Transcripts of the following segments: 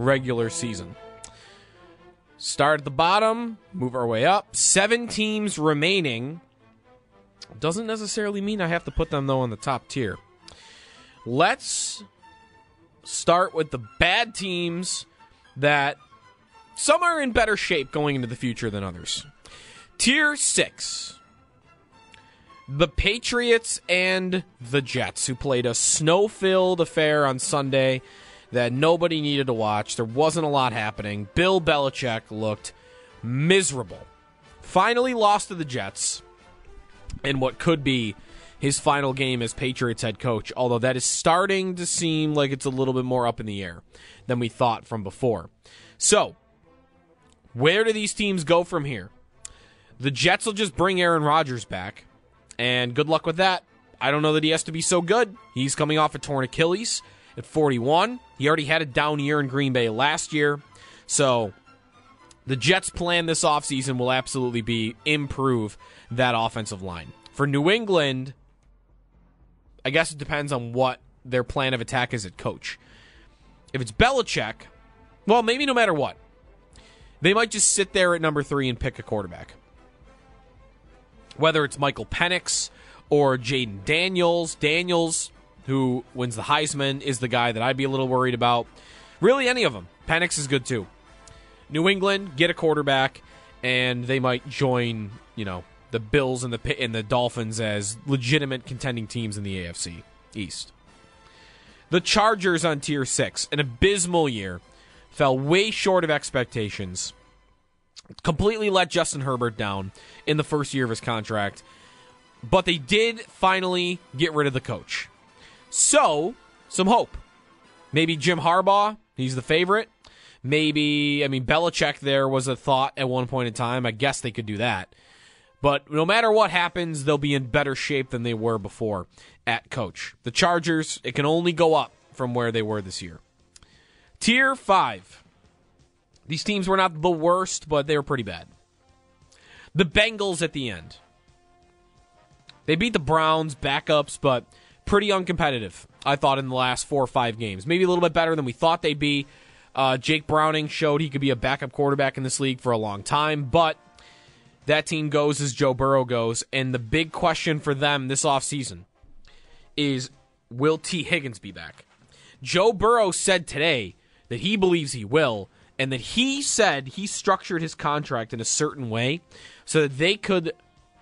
regular season. Start at the bottom, move our way up. Seven teams remaining. Doesn't necessarily mean I have to put them, though, on the top tier. Let's start with the bad teams that some are in better shape going into the future than others. Tier 6 the Patriots and the Jets, who played a snow filled affair on Sunday that nobody needed to watch. There wasn't a lot happening. Bill Belichick looked miserable. Finally lost to the Jets in what could be his final game as Patriots head coach, although that is starting to seem like it's a little bit more up in the air than we thought from before. So, where do these teams go from here? The Jets will just bring Aaron Rodgers back and good luck with that. I don't know that he has to be so good. He's coming off a torn Achilles at 41. He already had a down year in Green Bay last year. So the Jets' plan this offseason will absolutely be improve that offensive line. For New England, I guess it depends on what their plan of attack is at coach. If it's Belichick, well, maybe no matter what, they might just sit there at number three and pick a quarterback whether it's Michael Penix or Jayden Daniels. Daniels, who wins the Heisman, is the guy that I'd be a little worried about. Really, any of them. Penix is good too. New England get a quarterback, and they might join, you know, the Bills and the and the Dolphins as legitimate contending teams in the AFC East. The Chargers on tier six, an abysmal year, fell way short of expectations completely let Justin Herbert down in the first year of his contract. But they did finally get rid of the coach. So, some hope. Maybe Jim Harbaugh, he's the favorite. Maybe, I mean, Belichick there was a thought at one point in time. I guess they could do that. But no matter what happens, they'll be in better shape than they were before at coach. The Chargers, it can only go up from where they were this year. Tier 5. These teams were not the worst, but they were pretty bad. The Bengals at the end. They beat the Browns, backups, but pretty uncompetitive, I thought, in the last four or five games. Maybe a little bit better than we thought they'd be. Uh, Jake Browning showed he could be a backup quarterback in this league for a long time, but that team goes as Joe Burrow goes. And the big question for them this offseason is will Tee Higgins be back? Joe Burrow said today that he believes he will, and that he said he structured his contract in a certain way so that they could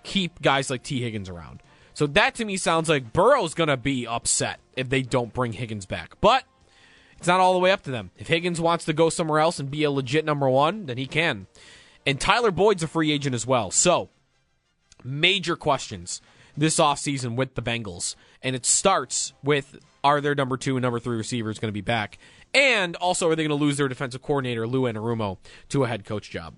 keep guys like Tee Higgins around. So that to me sounds like Burrow's going to be upset if they don't bring Higgins back. But it's not all the way up to them. If Higgins wants to go somewhere else and be a legit number one, then he can. And Tyler Boyd's a free agent as well. So, major questions this offseason with the Bengals. And it starts with are their number two and number three receivers going to be back? And also, are they going to lose their defensive coordinator, Lou Anarumo, to a head coach job?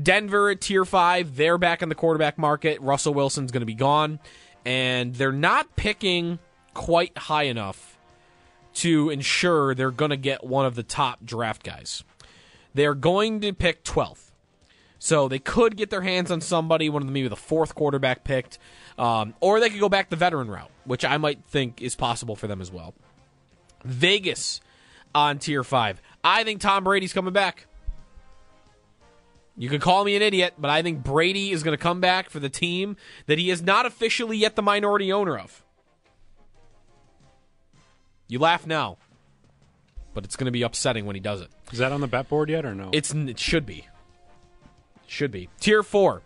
Denver at tier five, they're back in the quarterback market. Russell Wilson's going to be gone. And they're not picking quite high enough to ensure they're going to get one of the top draft guys. They're going to pick 12th. So they could get their hands on somebody, one of them maybe the fourth quarterback picked, um, or they could go back the veteran route, which I might think is possible for them as well. Vegas on tier five. I think Tom Brady's coming back. You could call me an idiot, but I think Brady is going to come back for the team that he is not officially yet the minority owner of. You laugh now, but it's going to be upsetting when he does it. Is that on the bet board yet or no? It's it should be. Should be. Tier 4.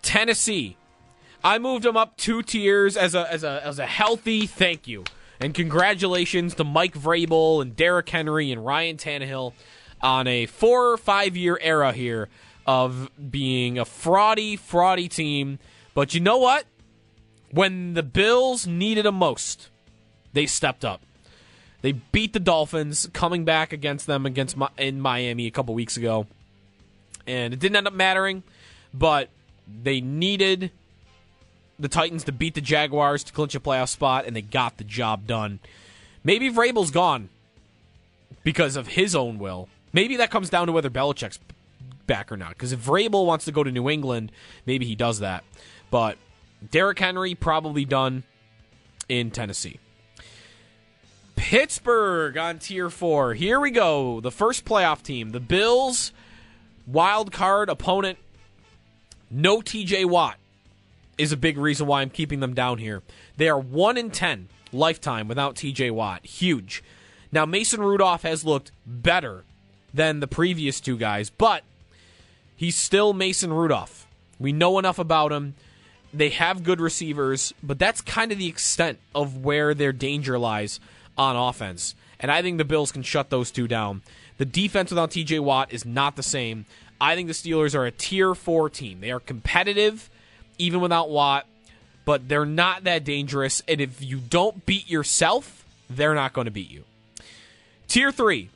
Tennessee. I moved them up two tiers as a as a as a healthy thank you. And congratulations to Mike Vrabel and Derrick Henry and Ryan Tannehill on a four or five year era here of being a fraudy, fraudy team. But you know what? When the Bills needed them most, they stepped up. They beat the Dolphins, coming back against them against in Miami a couple weeks ago, and it didn't end up mattering. But they needed the Titans to beat the Jaguars to clinch a playoff spot, and they got the job done. Maybe Vrabel's gone because of his own will. Maybe that comes down to whether Belichick's back or not. Because if Vrabel wants to go to New England, maybe he does that. But Derrick Henry probably done in Tennessee. Pittsburgh on tier four. Here we go. The first playoff team. The Bills, wild card opponent. No TJ Watt is a big reason why I'm keeping them down here. They are 1 in 10 lifetime without TJ Watt. Huge. Now, Mason Rudolph has looked better than the previous two guys, but he's still Mason Rudolph. We know enough about him. They have good receivers, but that's kind of the extent of where their danger lies on offense. And I think the Bills can shut those two down. The defense without TJ Watt is not the same. I think the Steelers are a tier four team. They are competitive even without Watt, but they're not that dangerous. And if you don't beat yourself, they're not going to beat you. Tier three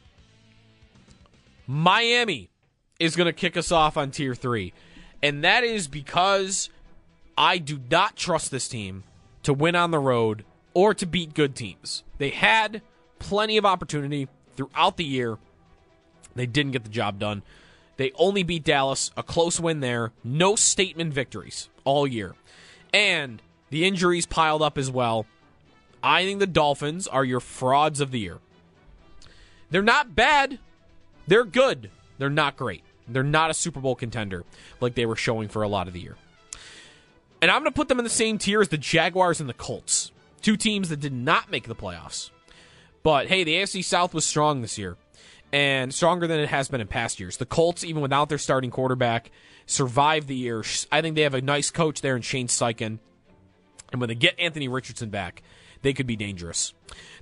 Miami is going to kick us off on tier three. And that is because I do not trust this team to win on the road or to beat good teams. They had plenty of opportunity throughout the year. They didn't get the job done. They only beat Dallas, a close win there. No statement victories all year. And the injuries piled up as well. I think the Dolphins are your frauds of the year. They're not bad. They're good. They're not great. They're not a Super Bowl contender like they were showing for a lot of the year. And I'm going to put them in the same tier as the Jaguars and the Colts. Two teams that did not make the playoffs. But hey, the AFC South was strong this year and stronger than it has been in past years. The Colts, even without their starting quarterback, survived the year. I think they have a nice coach there in Shane Steichen. And when they get Anthony Richardson back, they could be dangerous.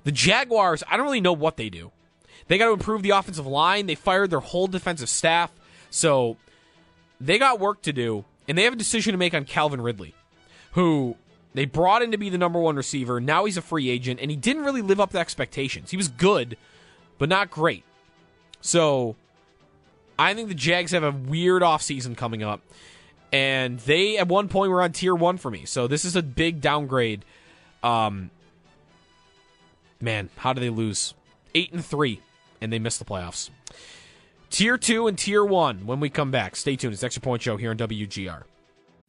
The Jaguars, I don't really know what they do. They got to improve the offensive line. They fired their whole defensive staff. So they got work to do, and they have a decision to make on Calvin Ridley, who they brought in to be the number one receiver. Now he's a free agent, and he didn't really live up to expectations. He was good, but not great. So I think the Jags have a weird offseason coming up. And they, at one point, were on tier one for me. So this is a big downgrade. Um, man, how do they lose? Eight and three, and they missed the playoffs. Tier two and tier one when we come back. Stay tuned. It's Extra Point Show here on WGR.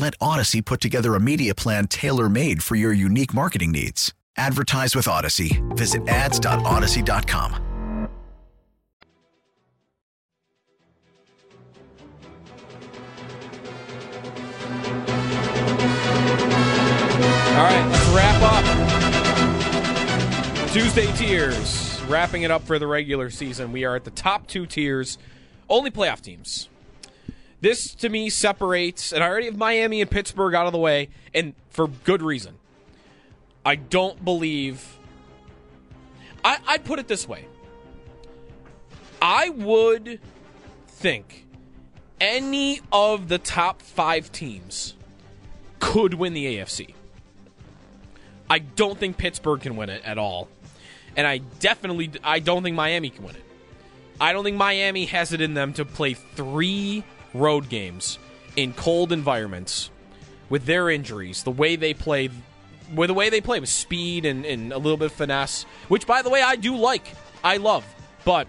let Audacy put together a media plan tailor made for your unique marketing needs. Advertise with Audacy. Visit ads.audacy.com. All right, let's wrap up. Tuesday tiers. Wrapping it up for the regular season. We are at the top two tiers. Only playoff teams this to me separates, and I already have Miami and Pittsburgh out of the way, and for good reason. I don't believe. I, I'd put it this way I would think any of the top five teams could win the AFC. I don't think Pittsburgh can win it at all. And I definitely I don't think Miami can win it. I don't think Miami has it in them to play 3 road games in cold environments with their injuries, the way they play with the way they play with speed and, and a little bit of finesse, which by the way I do like. I love. But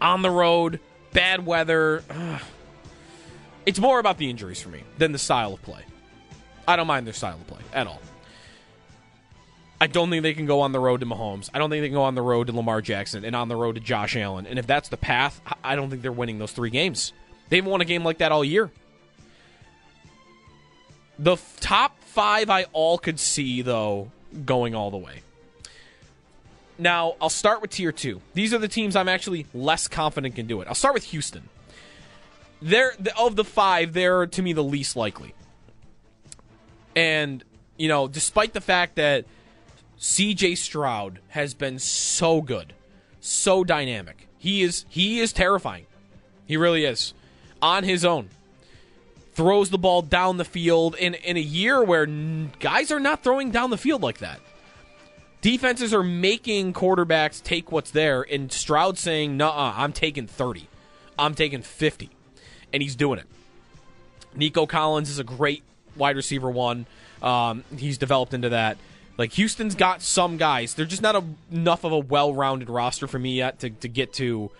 on the road, bad weather, ugh, it's more about the injuries for me than the style of play. I don't mind their style of play at all. I don't think they can go on the road to Mahomes. I don't think they can go on the road to Lamar Jackson and on the road to Josh Allen. And if that's the path, I don't think they're winning those three games. They haven't won a game like that all year. The f- top five I all could see, though, going all the way. Now, I'll start with tier two. These are the teams I'm actually less confident can do it. I'll start with Houston. They're of the five, they're to me the least likely. And, you know, despite the fact that CJ Stroud has been so good, so dynamic. He is he is terrifying. He really is. On his own. Throws the ball down the field in in a year where guys are not throwing down the field like that. Defenses are making quarterbacks take what's there, and Stroud saying, "Nah, I'm taking 30, I'm taking 50," and he's doing it. Nico Collins is a great wide receiver one. Um, he's developed into that. Like Houston's got some guys. They're just not a, enough of a well-rounded roster for me yet to, to get to,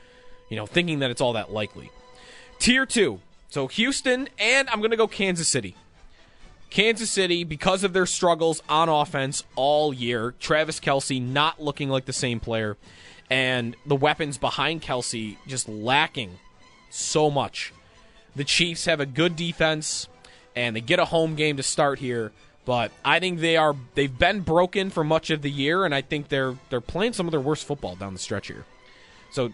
you know, thinking that it's all that likely. Tier two. So Houston and I'm going to go Kansas City. Kansas City, because of their struggles on offense all year, Travis Kelce not looking like the same player, and the weapons behind Kelce just lacking so much. The Chiefs have a good defense, and they get a home game to start here. But I think they are they've been broken for much of the year, and I think they're they're playing some of their worst football down the stretch here. So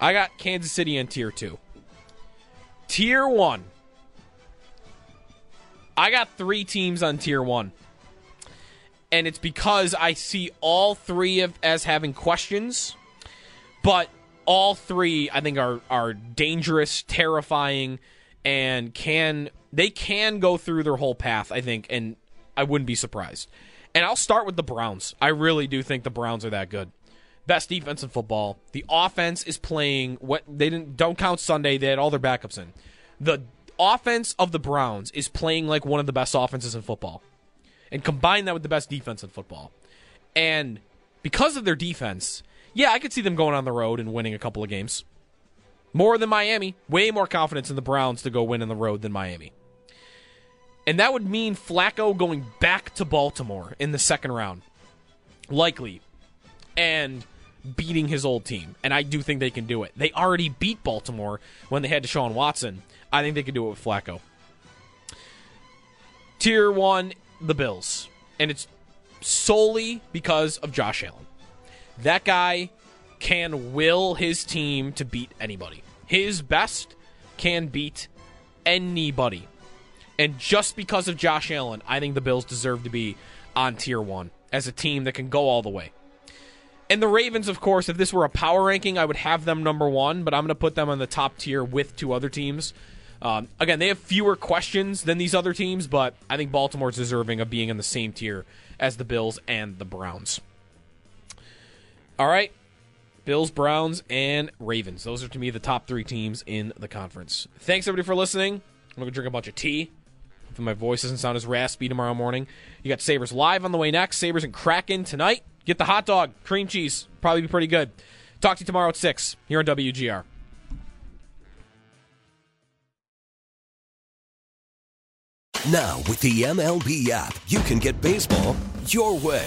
I got Kansas City in tier two. Tier one. I got three teams on tier one. And it's because I see all three of as having questions, but all three I think are are dangerous, terrifying, and can they can go through their whole path, I think, and I wouldn't be surprised. And I'll start with the Browns. I really do think the Browns are that good. Best defense in football. The offense is playing what they didn't don't count Sunday, they had all their backups in. The offense of the Browns is playing like one of the best offenses in football. And combine that with the best defense in football. And because of their defense, yeah, I could see them going on the road and winning a couple of games. More than Miami. Way more confidence in the Browns to go win on the road than Miami. And that would mean Flacco going back to Baltimore in the second round. Likely. And beating his old team. And I do think they can do it. They already beat Baltimore when they had Deshaun Watson. I think they can do it with Flacco. Tier one, the Bills. And it's solely because of Josh Allen. That guy can will his team to beat anybody. His best can beat anybody. And just because of Josh Allen, I think the Bills deserve to be on tier one as a team that can go all the way. And the Ravens, of course, if this were a power ranking, I would have them number one, but I'm going to put them on the top tier with two other teams. Um, again, they have fewer questions than these other teams, but I think Baltimore's deserving of being in the same tier as the Bills and the Browns. All right. Bills, Browns, and Ravens. Those are to me the top three teams in the conference. Thanks everybody for listening. I'm gonna drink a bunch of tea. If my voice doesn't sound as raspy tomorrow morning. You got Sabres live on the way next. Sabres and Kraken tonight. Get the hot dog, cream cheese. Probably be pretty good. Talk to you tomorrow at 6 here on WGR. Now, with the MLB app, you can get baseball your way.